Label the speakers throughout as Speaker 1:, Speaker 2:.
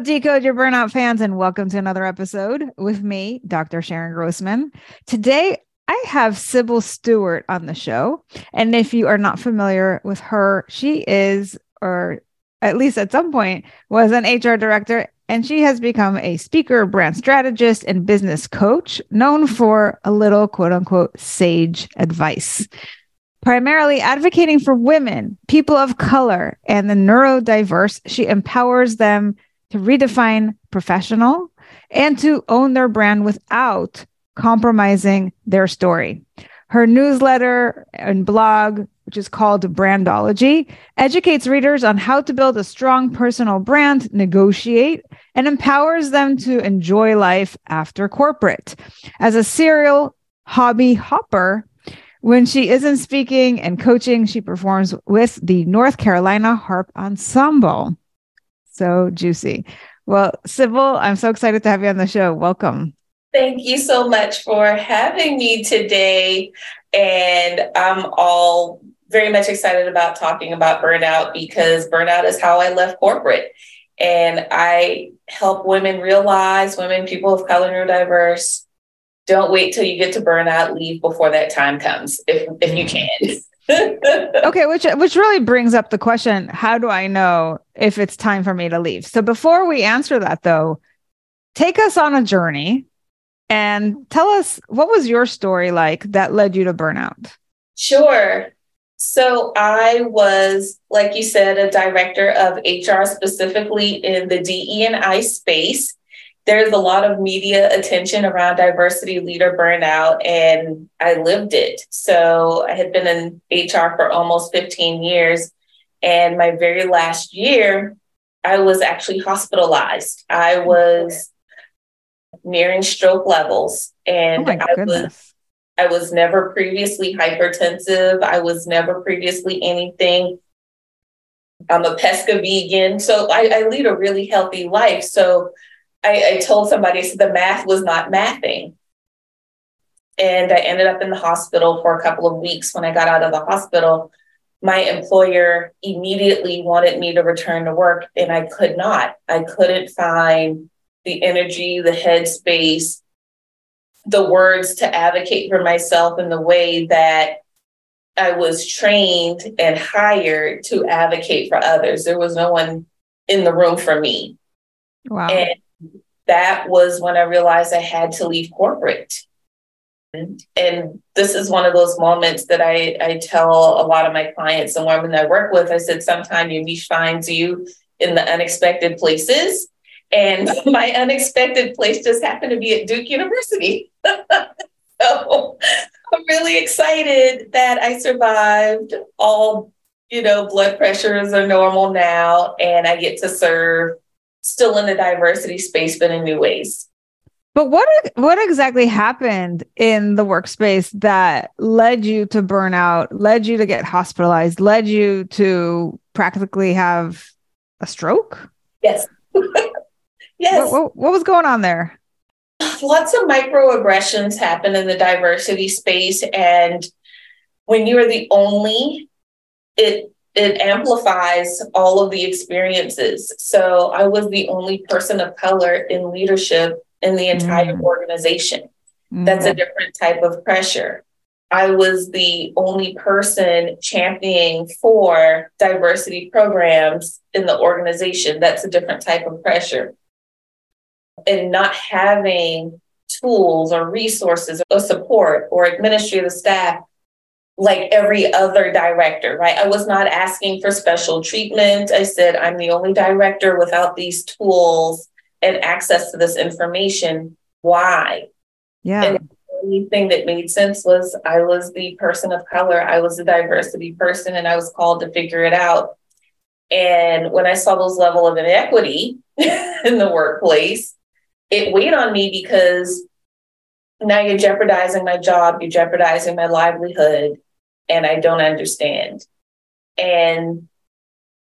Speaker 1: Decode Your Burnout fans, and welcome to another episode with me, Dr. Sharon Grossman. Today, I have Sybil Stewart on the show. And if you are not familiar with her, she is, or at least at some point, was an HR director, and she has become a speaker, brand strategist, and business coach known for a little quote unquote sage advice primarily advocating for women, people of color, and the neurodiverse. She empowers them to redefine professional and to own their brand without compromising their story. Her newsletter and blog, which is called Brandology, educates readers on how to build a strong personal brand, negotiate, and empowers them to enjoy life after corporate. As a serial hobby hopper, when she isn't speaking and coaching, she performs with the North Carolina Harp Ensemble so juicy. Well, Sybil, I'm so excited to have you on the show. Welcome.
Speaker 2: Thank you so much for having me today. And I'm all very much excited about talking about burnout because burnout is how I left corporate. And I help women realize, women, people of color, neurodiverse, don't wait till you get to burnout, leave before that time comes, if, if you mm. can.
Speaker 1: Okay, which which really brings up the question, how do I know if it's time for me to leave? So before we answer that though, take us on a journey and tell us what was your story like that led you to burnout?
Speaker 2: Sure. So I was, like you said, a director of HR specifically in the DE and I space there's a lot of media attention around diversity leader burnout, and I lived it. So I had been in HR for almost 15 years. And my very last year, I was actually hospitalized. I was nearing stroke levels. And
Speaker 1: oh I was
Speaker 2: I was never previously hypertensive. I was never previously anything. I'm a pesca vegan. So I, I lead a really healthy life. So I, I told somebody, I said the math was not mathing. And I ended up in the hospital for a couple of weeks. When I got out of the hospital, my employer immediately wanted me to return to work, and I could not. I couldn't find the energy, the headspace, the words to advocate for myself in the way that I was trained and hired to advocate for others. There was no one in the room for me.
Speaker 1: Wow.
Speaker 2: And that was when I realized I had to leave corporate. And this is one of those moments that I, I tell a lot of my clients and women I work with. I said, sometimes your niche finds you in the unexpected places. And my unexpected place just happened to be at Duke University. so I'm really excited that I survived. All, you know, blood pressures are normal now, and I get to serve still in the diversity space, but in new ways.
Speaker 1: But what what exactly happened in the workspace that led you to burnout, led you to get hospitalized, led you to practically have a stroke?
Speaker 2: Yes. yes.
Speaker 1: What, what, what was going on there?
Speaker 2: Lots of microaggressions happen in the diversity space. And when you're the only, it it amplifies all of the experiences. So I was the only person of color in leadership in the entire mm. organization. Mm. That's a different type of pressure. I was the only person championing for diversity programs in the organization. That's a different type of pressure. And not having tools or resources or support or administrative staff like every other director, right? I was not asking for special treatment. I said, I'm the only director without these tools and access to this information. Why?
Speaker 1: Yeah.
Speaker 2: And the only thing that made sense was I was the person of color, I was a diversity person, and I was called to figure it out. And when I saw those level of inequity in the workplace, it weighed on me because now you're jeopardizing my job, you're jeopardizing my livelihood, and I don't understand. And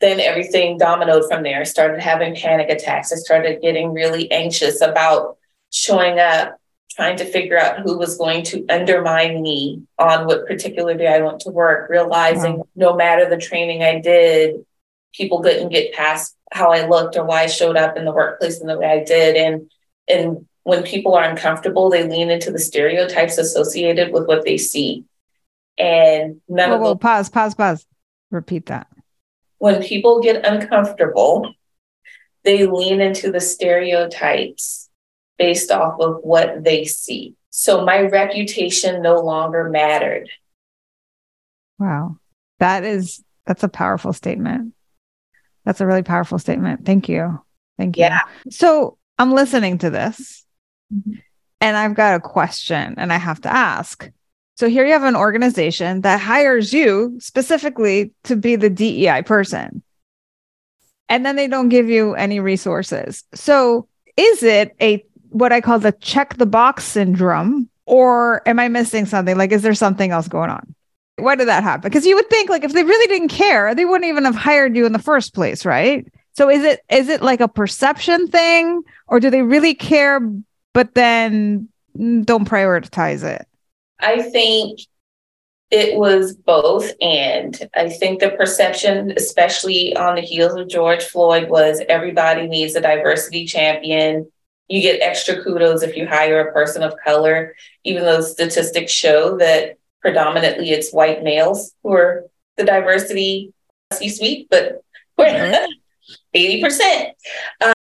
Speaker 2: then everything dominoed from there. I started having panic attacks. I started getting really anxious about showing up, trying to figure out who was going to undermine me on what particular day I went to work, realizing wow. no matter the training I did, people couldn't get past how I looked or why I showed up in the workplace in the way I did. And and when people are uncomfortable, they lean into the stereotypes associated with what they see. And none
Speaker 1: whoa,
Speaker 2: of
Speaker 1: whoa, pause, pause, pause. Repeat that.
Speaker 2: When people get uncomfortable, they lean into the stereotypes based off of what they see. So my reputation no longer mattered.
Speaker 1: Wow. That is that's a powerful statement. That's a really powerful statement. Thank you. Thank you.
Speaker 2: Yeah.
Speaker 1: So I'm listening to this mm-hmm. and I've got a question and I have to ask. So here you have an organization that hires you specifically to be the DEI person. And then they don't give you any resources. So is it a what I call the check the box syndrome or am I missing something? Like is there something else going on? Why did that happen? Because you would think like if they really didn't care, they wouldn't even have hired you in the first place, right? So is it is it like a perception thing or do they really care but then don't prioritize it?
Speaker 2: I think it was both. And I think the perception, especially on the heels of George Floyd, was everybody needs a diversity champion. You get extra kudos if you hire a person of color, even though statistics show that predominantly it's white males who are the diversity C suite, but 80%.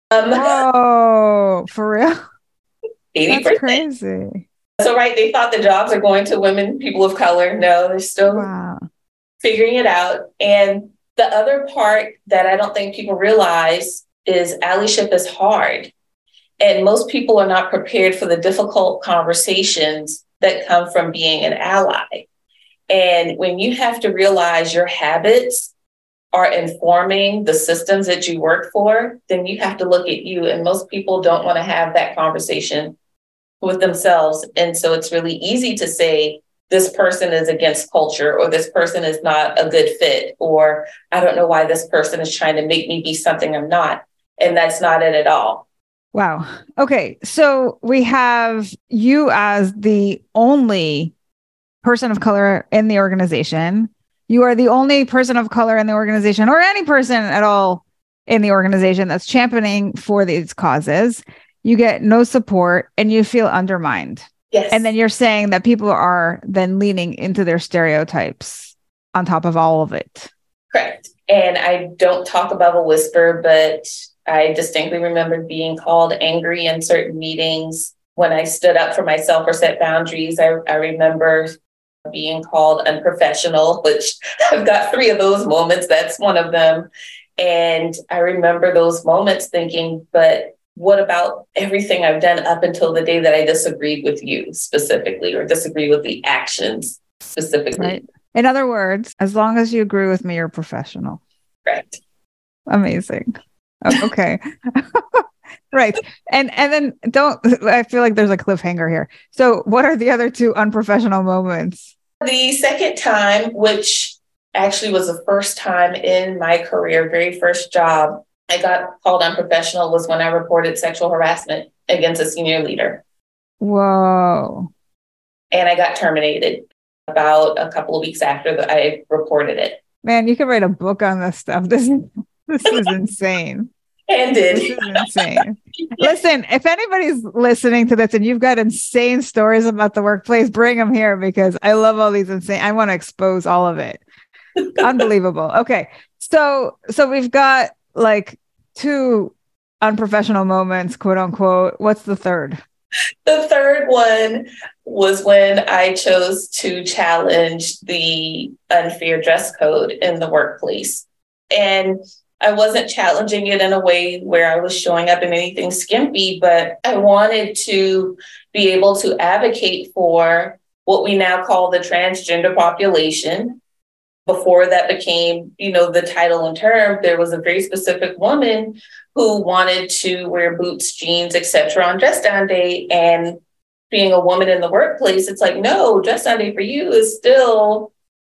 Speaker 2: Um,
Speaker 1: oh, for real?
Speaker 2: 80%.
Speaker 1: That's crazy.
Speaker 2: So, right, they thought the jobs are going to women, people of color. No, they're still wow. figuring it out. And the other part that I don't think people realize is allyship is hard. And most people are not prepared for the difficult conversations that come from being an ally. And when you have to realize your habits are informing the systems that you work for, then you have to look at you. And most people don't want to have that conversation with themselves. And so it's really easy to say, this person is against culture, or this person is not a good fit, or I don't know why this person is trying to make me be something I'm not. And that's not it at all.
Speaker 1: Wow. Okay. So we have you as the only person of color in the organization. You are the only person of color in the organization, or any person at all in the organization that's championing for these causes you get no support and you feel undermined.
Speaker 2: Yes.
Speaker 1: And then you're saying that people are then leaning into their stereotypes on top of all of it.
Speaker 2: Correct. And I don't talk above a whisper, but I distinctly remember being called angry in certain meetings when I stood up for myself or set boundaries. I, I remember being called unprofessional, which I've got three of those moments. That's one of them. And I remember those moments thinking, but what about everything I've done up until the day that I disagreed with you specifically or disagree with the actions specifically?
Speaker 1: Right. In other words, as long as you agree with me, you're professional.
Speaker 2: Right.
Speaker 1: Amazing. Oh, okay. right. And and then don't I feel like there's a cliffhanger here. So what are the other two unprofessional moments?
Speaker 2: The second time, which actually was the first time in my career, very first job, I got called unprofessional was when I reported sexual harassment against a senior leader.
Speaker 1: Whoa.
Speaker 2: And I got terminated about a couple of weeks after that I reported it.
Speaker 1: Man, you could write a book on this stuff. This, this is insane.
Speaker 2: ended.
Speaker 1: This is insane. Listen, if anybody's listening to this and you've got insane stories about the workplace, bring them here because I love all these insane. I want to expose all of it. Unbelievable. Okay. So so we've got like two unprofessional moments, quote unquote. What's the third?
Speaker 2: The third one was when I chose to challenge the unfair dress code in the workplace. And I wasn't challenging it in a way where I was showing up in anything skimpy, but I wanted to be able to advocate for what we now call the transgender population. Before that became, you know, the title and term, there was a very specific woman who wanted to wear boots, jeans, etc. on dress down day. And being a woman in the workplace, it's like, no, dress down day for you is still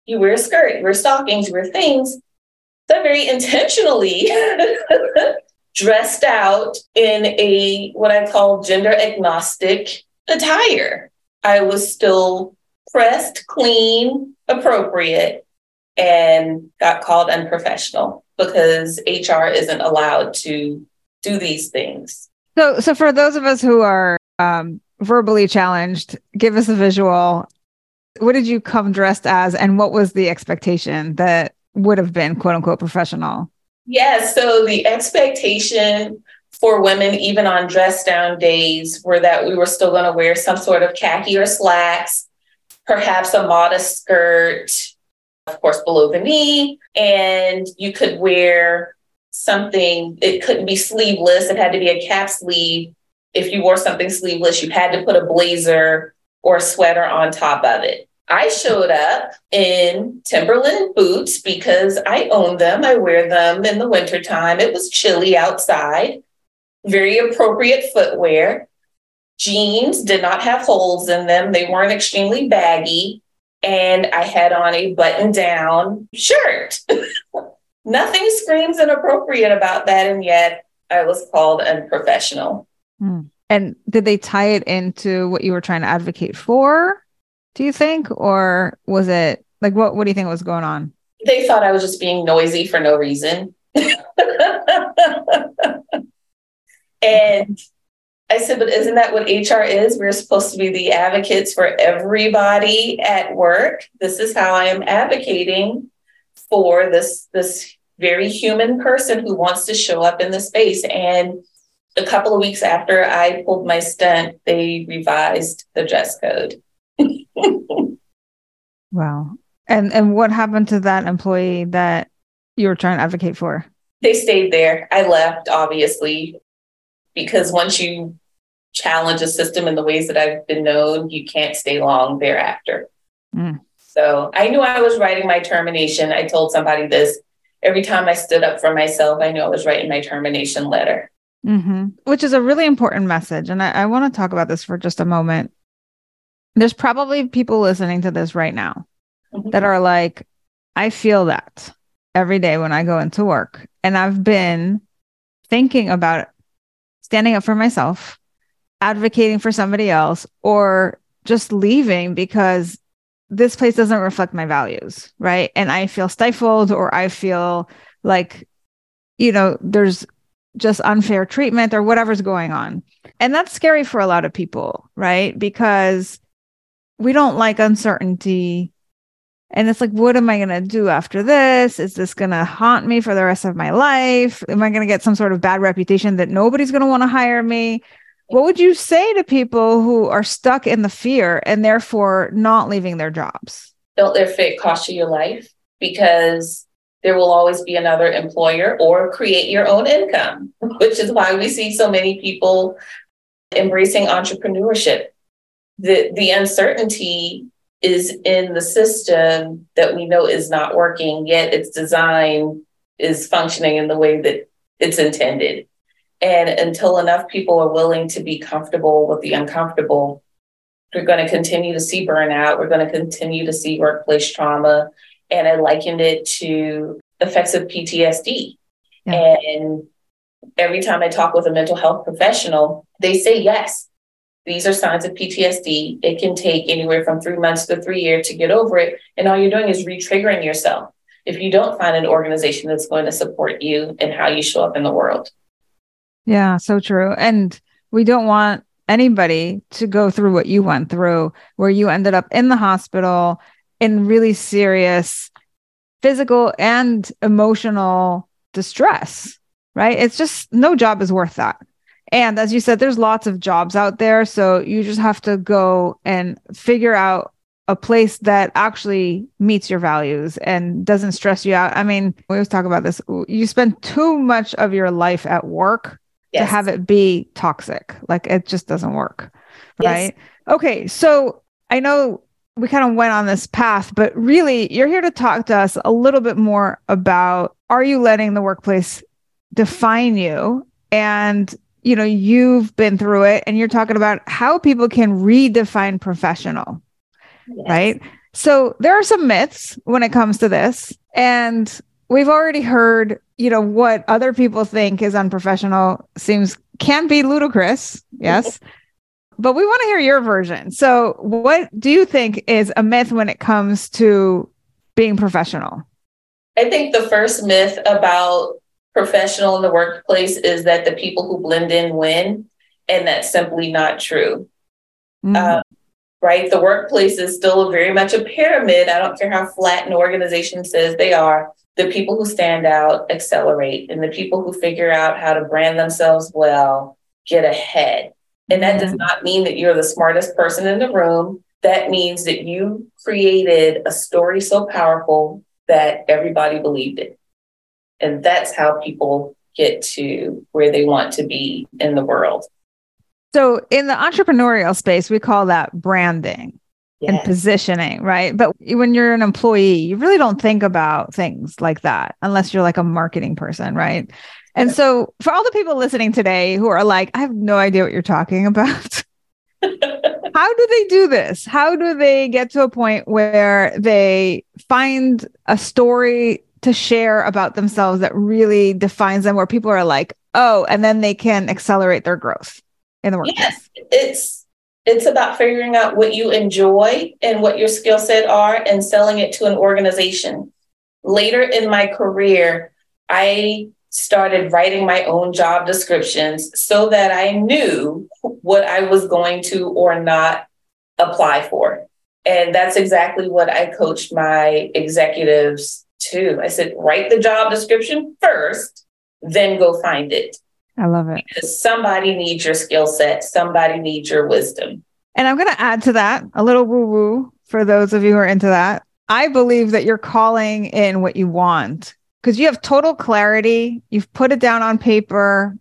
Speaker 2: you wear a skirt, you wear stockings, you wear things. So very intentionally dressed out in a what I call gender agnostic attire. I was still pressed, clean, appropriate, and got called unprofessional because HR isn't allowed to do these things.
Speaker 1: So, so for those of us who are um, verbally challenged, give us a visual. What did you come dressed as, and what was the expectation that would have been quote unquote professional?
Speaker 2: Yes. Yeah, so the expectation for women, even on dress down days, were that we were still going to wear some sort of khaki or slacks, perhaps a modest skirt, of course, below the knee. And you could wear something, it couldn't be sleeveless, it had to be a cap sleeve. If you wore something sleeveless, you had to put a blazer or a sweater on top of it. I showed up in Timberland boots because I own them. I wear them in the wintertime. It was chilly outside. Very appropriate footwear. Jeans did not have holes in them. They weren't extremely baggy and I had on a button down shirt. Nothing screams inappropriate about that. And yet I was called unprofessional.
Speaker 1: Hmm. And did they tie it into what you were trying to advocate for? Do you think? Or was it like what what do you think was going on?
Speaker 2: They thought I was just being noisy for no reason. and I said, but isn't that what HR is? We're supposed to be the advocates for everybody at work. This is how I am advocating for this, this very human person who wants to show up in the space. And a couple of weeks after I pulled my stunt, they revised the dress code.
Speaker 1: wow. And and what happened to that employee that you were trying to advocate for?
Speaker 2: They stayed there. I left, obviously because once you challenge a system in the ways that I've been known, you can't stay long thereafter. Mm. So I knew I was writing my termination. I told somebody this every time I stood up for myself, I knew I was writing my termination letter.
Speaker 1: Mm-hmm. Which is a really important message. And I, I want to talk about this for just a moment. There's probably people listening to this right now mm-hmm. that are like, I feel that every day when I go into work. And I've been thinking about standing up for myself, advocating for somebody else, or just leaving because this place doesn't reflect my values, right? And I feel stifled or I feel like, you know, there's just unfair treatment or whatever's going on. And that's scary for a lot of people, right? Because we don't like uncertainty. And it's like, what am I going to do after this? Is this going to haunt me for the rest of my life? Am I going to get some sort of bad reputation that nobody's going to want to hire me? What would you say to people who are stuck in the fear and therefore not leaving their jobs?
Speaker 2: Don't let fear cost you your life because there will always be another employer or create your own income, which is why we see so many people embracing entrepreneurship. The, the uncertainty is in the system that we know is not working, yet its design is functioning in the way that it's intended. And until enough people are willing to be comfortable with the uncomfortable, we're going to continue to see burnout. We're going to continue to see workplace trauma. And I likened it to effects of PTSD. Yeah. And every time I talk with a mental health professional, they say yes. These are signs of PTSD. It can take anywhere from three months to three years to get over it. And all you're doing is re-triggering yourself if you don't find an organization that's going to support you and how you show up in the world.
Speaker 1: Yeah, so true. And we don't want anybody to go through what you went through, where you ended up in the hospital in really serious physical and emotional distress, right? It's just no job is worth that. And as you said, there's lots of jobs out there. So you just have to go and figure out a place that actually meets your values and doesn't stress you out. I mean, we always talk about this. You spend too much of your life at work yes. to have it be toxic. Like it just doesn't work. Right. Yes. Okay. So I know we kind of went on this path, but really you're here to talk to us a little bit more about are you letting the workplace define you? And you know, you've been through it and you're talking about how people can redefine professional. Yes. Right. So there are some myths when it comes to this. And we've already heard, you know, what other people think is unprofessional seems can be ludicrous. Yes. but we want to hear your version. So, what do you think is a myth when it comes to being professional?
Speaker 2: I think the first myth about professional in the workplace is that the people who blend in win, and that's simply not true. Mm-hmm. Uh, right? The workplace is still very much a pyramid. I don't care how flat an organization says they are. The people who stand out accelerate, and the people who figure out how to brand themselves well get ahead. And that does mm-hmm. not mean that you're the smartest person in the room. That means that you created a story so powerful that everybody believed it. And that's how people get to where they want to be in the world.
Speaker 1: So, in the entrepreneurial space, we call that branding yes. and positioning, right? But when you're an employee, you really don't think about things like that unless you're like a marketing person, right? And so, for all the people listening today who are like, I have no idea what you're talking about. How do they do this? How do they get to a point where they find a story to share about themselves that really defines them where people are like, oh, and then they can accelerate their growth in the workplace. Yes,
Speaker 2: it's it's about figuring out what you enjoy and what your skill set are and selling it to an organization. Later in my career, I started writing my own job descriptions so that I knew what I was going to or not apply for. And that's exactly what I coached my executives too. I said, write the job description first, then go find it.
Speaker 1: I love it.
Speaker 2: Because somebody needs your skill set, somebody needs your wisdom.
Speaker 1: And I'm going to add to that a little woo woo for those of you who are into that. I believe that you're calling in what you want because you have total clarity. You've put it down on paper.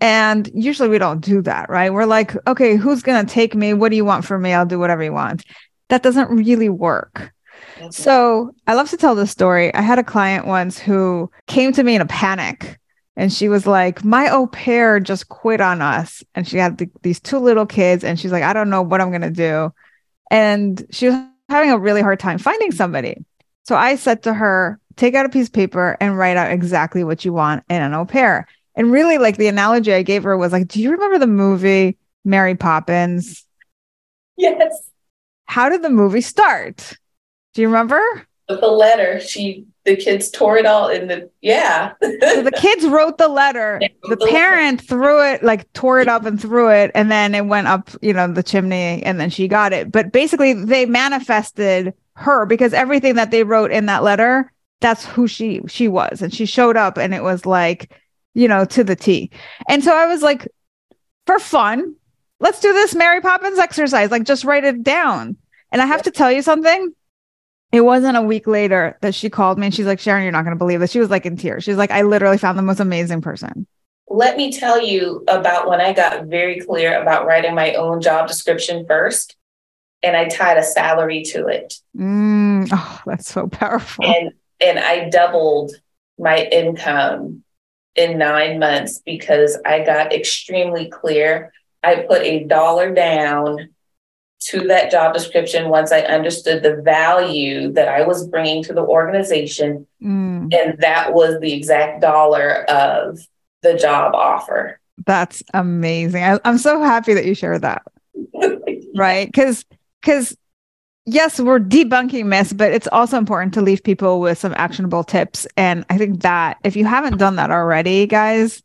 Speaker 1: And usually we don't do that, right? We're like, okay, who's going to take me? What do you want from me? I'll do whatever you want. That doesn't really work. Mm-hmm. So I love to tell this story. I had a client once who came to me in a panic and she was like, My au pair just quit on us. And she had the, these two little kids and she's like, I don't know what I'm going to do. And she was having a really hard time finding somebody. So I said to her, Take out a piece of paper and write out exactly what you want in an au pair. And really, like the analogy I gave her was like, Do you remember the movie Mary Poppins?
Speaker 2: Yes.
Speaker 1: How did the movie start? Do you remember?
Speaker 2: The letter. She the kids tore it all in the yeah.
Speaker 1: so the kids wrote the letter. Wrote the, the, parent letter. threw it, like tore it up and threw it, and then it went up, you know, the chimney, and then she got it. But basically, they manifested her because everything that they wrote in that letter, that's who she she was, and she showed up, and it was like, you know, to the T. And so I was like, for fun, let's do this Mary Poppins exercise. Like, just write it down. And I have to tell you something it wasn't a week later that she called me and she's like, Sharon, you're not going to believe this. She was like in tears. She's like, I literally found the most amazing person.
Speaker 2: Let me tell you about when I got very clear about writing my own job description first and I tied a salary to it.
Speaker 1: Mm, oh, that's so powerful.
Speaker 2: And and I doubled my income in nine months because I got extremely clear. I put a dollar down to that job description once I understood the value that I was bringing to the organization. Mm. And that was the exact dollar of the job offer.
Speaker 1: That's amazing. I, am so happy that you shared that. right. Because, because, yes, we're debunking myths, but it's also important to leave people with some actionable tips. And I think that if you haven't done that already, guys,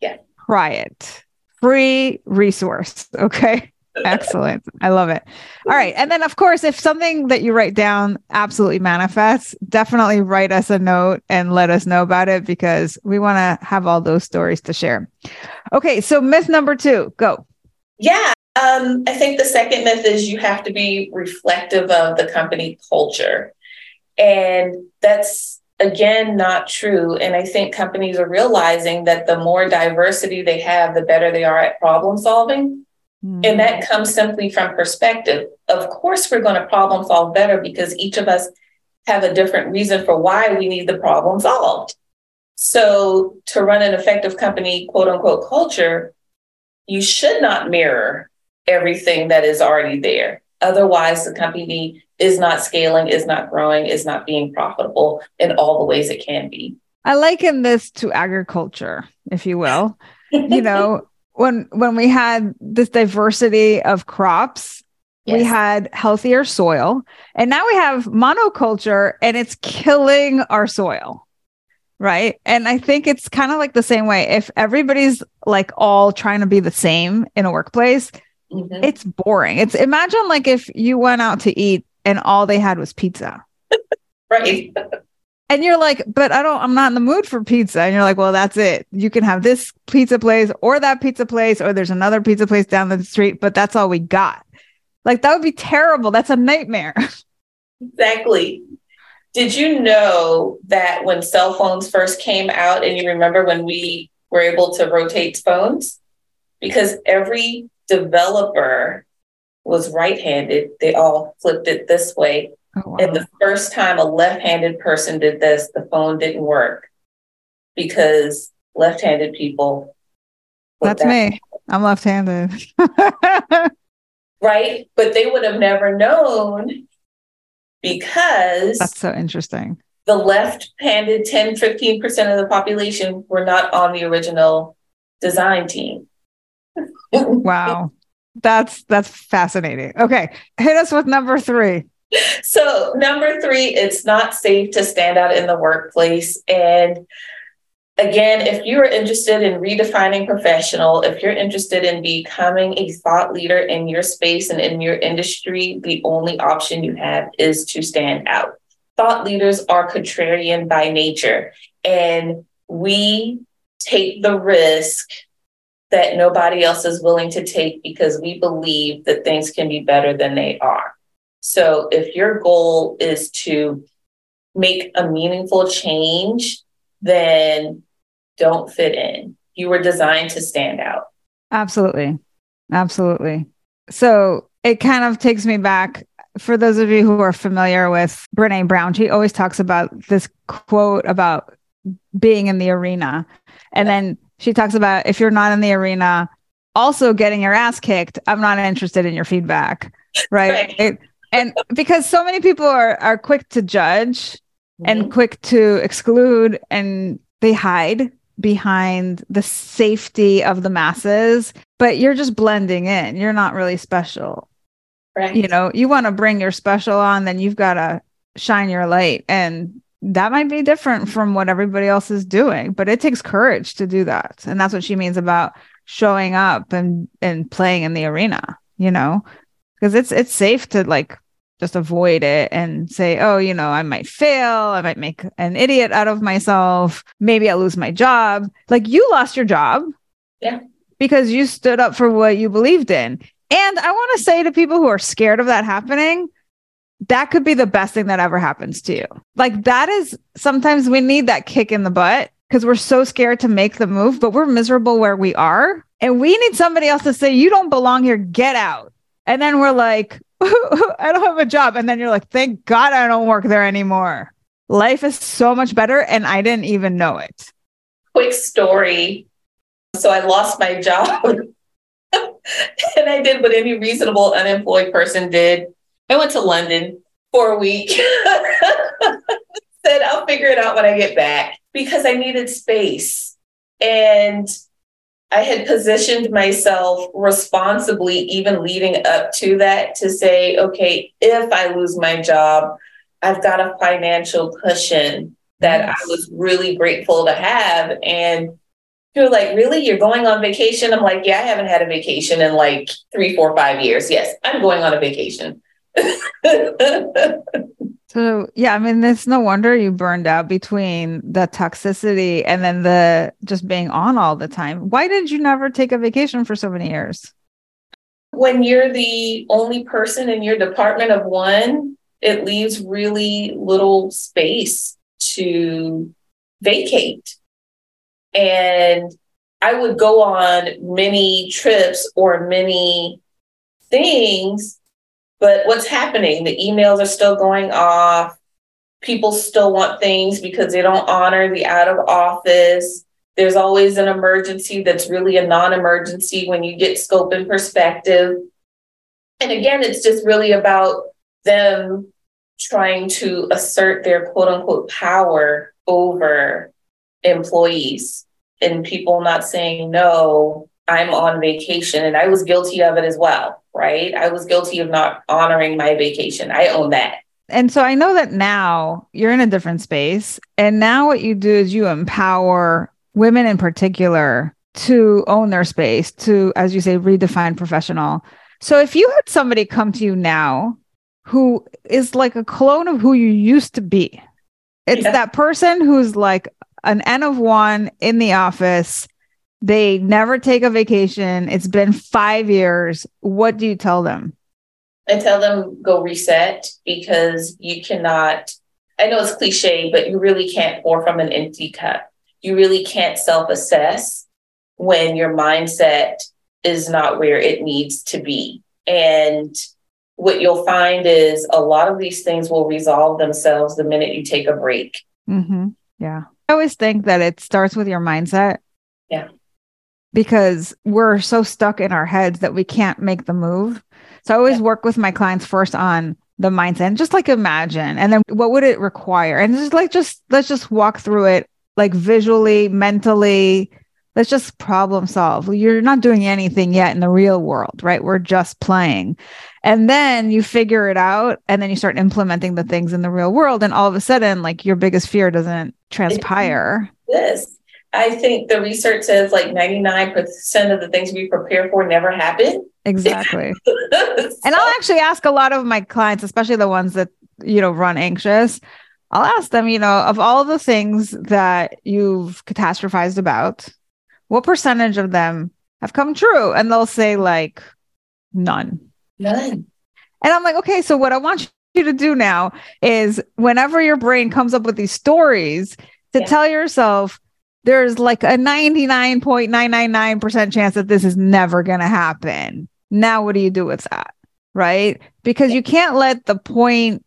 Speaker 2: yeah
Speaker 1: try it. Free resource. Okay. Excellent. I love it. All right. And then, of course, if something that you write down absolutely manifests, definitely write us a note and let us know about it because we want to have all those stories to share. Okay. So, myth number two, go.
Speaker 2: Yeah. Um, I think the second myth is you have to be reflective of the company culture. And that's again not true. And I think companies are realizing that the more diversity they have, the better they are at problem solving. Mm-hmm. And that comes simply from perspective. Of course, we're going to problem solve better because each of us have a different reason for why we need the problem solved. So, to run an effective company, quote unquote, culture, you should not mirror everything that is already there. Otherwise, the company is not scaling, is not growing, is not being profitable in all the ways it can be.
Speaker 1: I liken this to agriculture, if you will. you know, when when we had this diversity of crops, yes. we had healthier soil, and now we have monoculture and it's killing our soil. Right. And I think it's kind of like the same way. If everybody's like all trying to be the same in a workplace, mm-hmm. it's boring. It's imagine like if you went out to eat and all they had was pizza.
Speaker 2: right.
Speaker 1: And you're like, but I don't, I'm not in the mood for pizza. And you're like, well, that's it. You can have this pizza place or that pizza place, or there's another pizza place down the street, but that's all we got. Like, that would be terrible. That's a nightmare.
Speaker 2: Exactly. Did you know that when cell phones first came out, and you remember when we were able to rotate phones? Because every developer was right handed, they all flipped it this way Oh, wow. And the first time a left handed person did this, the phone didn't work because left handed people.
Speaker 1: That's that me. I'm left handed.
Speaker 2: right. But they would have never known because.
Speaker 1: That's so interesting.
Speaker 2: The left handed 10, 15% of the population were not on the original design team.
Speaker 1: wow. That's that's fascinating. Okay. Hit us with number three
Speaker 2: so number three it's not safe to stand out in the workplace. And again if you're interested in redefining professional if you're interested in becoming a thought leader in your space and in your industry the only option you have is to stand out. Thought leaders are contrarian by nature and we take the risk that nobody else is willing to take because we believe that things can be better than they are so if your goal is to make a meaningful change, then don't fit in. You were designed to stand out.
Speaker 1: Absolutely. Absolutely. So it kind of takes me back for those of you who are familiar with Brene Brown, she always talks about this quote about being in the arena. And then she talks about if you're not in the arena, also getting your ass kicked, I'm not interested in your feedback. Right. right and because so many people are are quick to judge mm-hmm. and quick to exclude and they hide behind the safety of the masses but you're just blending in. You're not really special. Right. You know you want to bring your special on then you've got to shine your light. And that might be different from what everybody else is doing but it takes courage to do that. And that's what she means about showing up and and playing in the arena you know? Because it's it's safe to like just avoid it and say, oh, you know, I might fail. I might make an idiot out of myself. Maybe I'll lose my job. Like you lost your job.
Speaker 2: Yeah.
Speaker 1: Because you stood up for what you believed in. And I want to say to people who are scared of that happening, that could be the best thing that ever happens to you. Like that is sometimes we need that kick in the butt because we're so scared to make the move, but we're miserable where we are. And we need somebody else to say, you don't belong here, get out. And then we're like, I don't have a job. And then you're like, thank God I don't work there anymore. Life is so much better. And I didn't even know it.
Speaker 2: Quick story. So I lost my job. and I did what any reasonable unemployed person did. I went to London for a week. Said I'll figure it out when I get back because I needed space. And I had positioned myself responsibly, even leading up to that, to say, okay, if I lose my job, I've got a financial cushion that. I was really grateful to have. And You're like, really? You're going on vacation? I'm like, yeah, I haven't had a vacation in like three, four, five years. Yes, I'm going on a vacation.
Speaker 1: So yeah, I mean, it's no wonder you burned out between the toxicity and then the just being on all the time. Why did you never take a vacation for so many years?
Speaker 2: When you're the only person in your department of one, it leaves really little space to vacate. And I would go on many trips or many things, but what's happening? The emails are still going off. People still want things because they don't honor the out of office. There's always an emergency that's really a non emergency when you get scope and perspective. And again, it's just really about them trying to assert their quote unquote power over employees and people not saying, no, I'm on vacation. And I was guilty of it as well, right? I was guilty of not honoring my vacation. I own that.
Speaker 1: And so I know that now you're in a different space. And now what you do is you empower women in particular to own their space, to, as you say, redefine professional. So if you had somebody come to you now who is like a clone of who you used to be, it's yeah. that person who's like an N of one in the office. They never take a vacation. It's been five years. What do you tell them?
Speaker 2: I tell them go reset because you cannot. I know it's cliche, but you really can't pour from an empty cup. You really can't self assess when your mindset is not where it needs to be. And what you'll find is a lot of these things will resolve themselves the minute you take a break.
Speaker 1: Mm-hmm. Yeah. I always think that it starts with your mindset.
Speaker 2: Yeah.
Speaker 1: Because we're so stuck in our heads that we can't make the move. So I always yeah. work with my clients first on the mindset, and just like imagine, and then what would it require? And just like, just let's just walk through it like visually, mentally. Let's just problem solve. You're not doing anything yet in the real world, right? We're just playing. And then you figure it out and then you start implementing the things in the real world. And all of a sudden, like your biggest fear doesn't transpire.
Speaker 2: Yes. I think the research says like 99% of the things we prepare for never happen.
Speaker 1: Exactly. so, and I'll actually ask a lot of my clients, especially the ones that, you know, run anxious. I'll ask them, you know, of all the things that you've catastrophized about, what percentage of them have come true? And they'll say like none.
Speaker 2: None.
Speaker 1: And I'm like, okay, so what I want you to do now is whenever your brain comes up with these stories to yeah. tell yourself there's like a 99.999% chance that this is never going to happen. Now, what do you do with that? Right? Because you can't let the point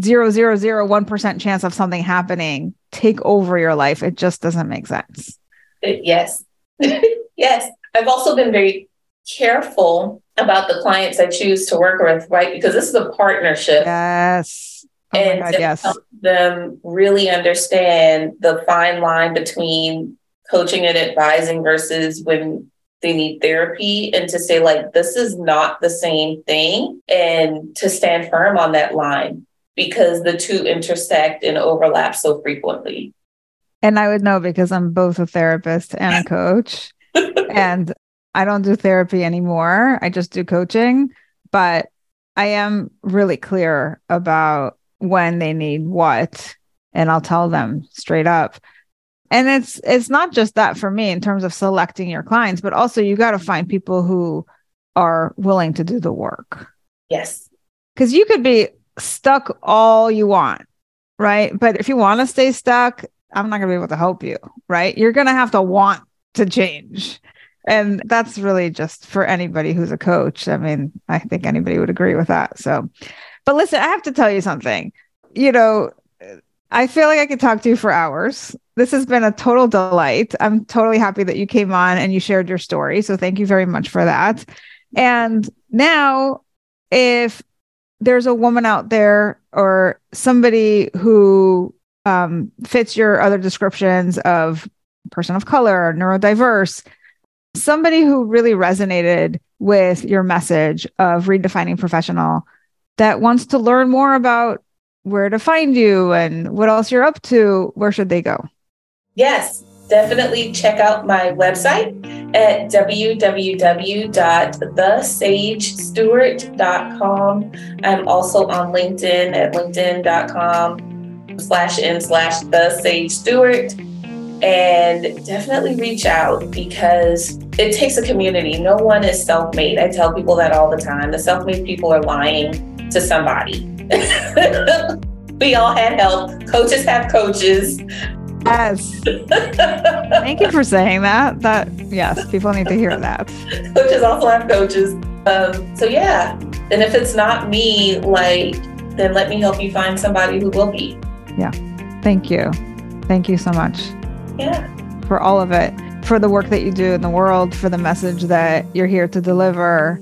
Speaker 1: zero zero zero one percent chance of something happening take over your life. It just doesn't make sense.
Speaker 2: Uh, yes. yes. I've also been very careful about the clients I choose to work with, right? Because this is a partnership.
Speaker 1: Yes.
Speaker 2: Oh and God, to yes. help them really understand the fine line between coaching and advising versus when they need therapy and to say like this is not the same thing and to stand firm on that line because the two intersect and overlap so frequently.
Speaker 1: And I would know because I'm both a therapist and a coach. and I don't do therapy anymore. I just do coaching, but I am really clear about when they need what and I'll tell them straight up. And it's it's not just that for me in terms of selecting your clients, but also you got to find people who are willing to do the work.
Speaker 2: Yes.
Speaker 1: Cuz you could be stuck all you want, right? But if you want to stay stuck, I'm not going to be able to help you, right? You're going to have to want to change. And that's really just for anybody who's a coach. I mean, I think anybody would agree with that. So, but listen, I have to tell you something. You know, I feel like I could talk to you for hours. This has been a total delight. I'm totally happy that you came on and you shared your story. So, thank you very much for that. And now, if there's a woman out there or somebody who um, fits your other descriptions of person of color, neurodiverse, somebody who really resonated with your message of redefining professional that wants to learn more about where to find you and what else you're up to, where should they go?
Speaker 2: Yes, definitely check out my website at www.thesagestewart.com. I'm also on LinkedIn at linkedin.com slash in slash the sage stewart. And definitely reach out because it takes a community. No one is self made. I tell people that all the time. The self made people are lying to somebody. we all had help. Coaches have coaches.
Speaker 1: Yes. Thank you for saying that. That yes, people need to hear that.
Speaker 2: Coaches also have coaches. Um, so yeah. And if it's not me, like, then let me help you find somebody who will be.
Speaker 1: Yeah. Thank you. Thank you so much.
Speaker 2: Yeah.
Speaker 1: For all of it, for the work that you do in the world, for the message that you're here to deliver,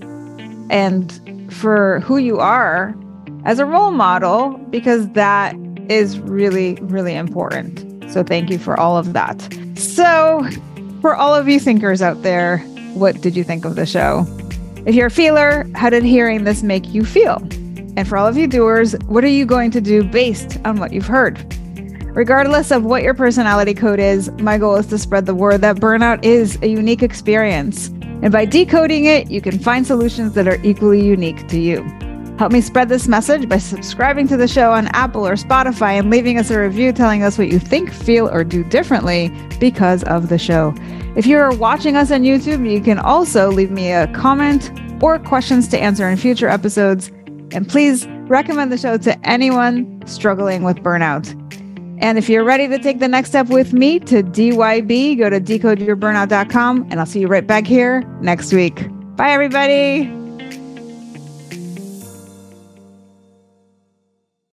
Speaker 1: and for who you are as a role model, because that is really, really important. So thank you for all of that. So, for all of you thinkers out there, what did you think of the show? If you're a feeler, how did hearing this make you feel? And for all of you doers, what are you going to do based on what you've heard? Regardless of what your personality code is, my goal is to spread the word that burnout is a unique experience. And by decoding it, you can find solutions that are equally unique to you. Help me spread this message by subscribing to the show on Apple or Spotify and leaving us a review telling us what you think, feel, or do differently because of the show. If you're watching us on YouTube, you can also leave me a comment or questions to answer in future episodes. And please recommend the show to anyone struggling with burnout. And if you're ready to take the next step with me to DYB, go to decodeyourburnout.com and I'll see you right back here next week. Bye, everybody.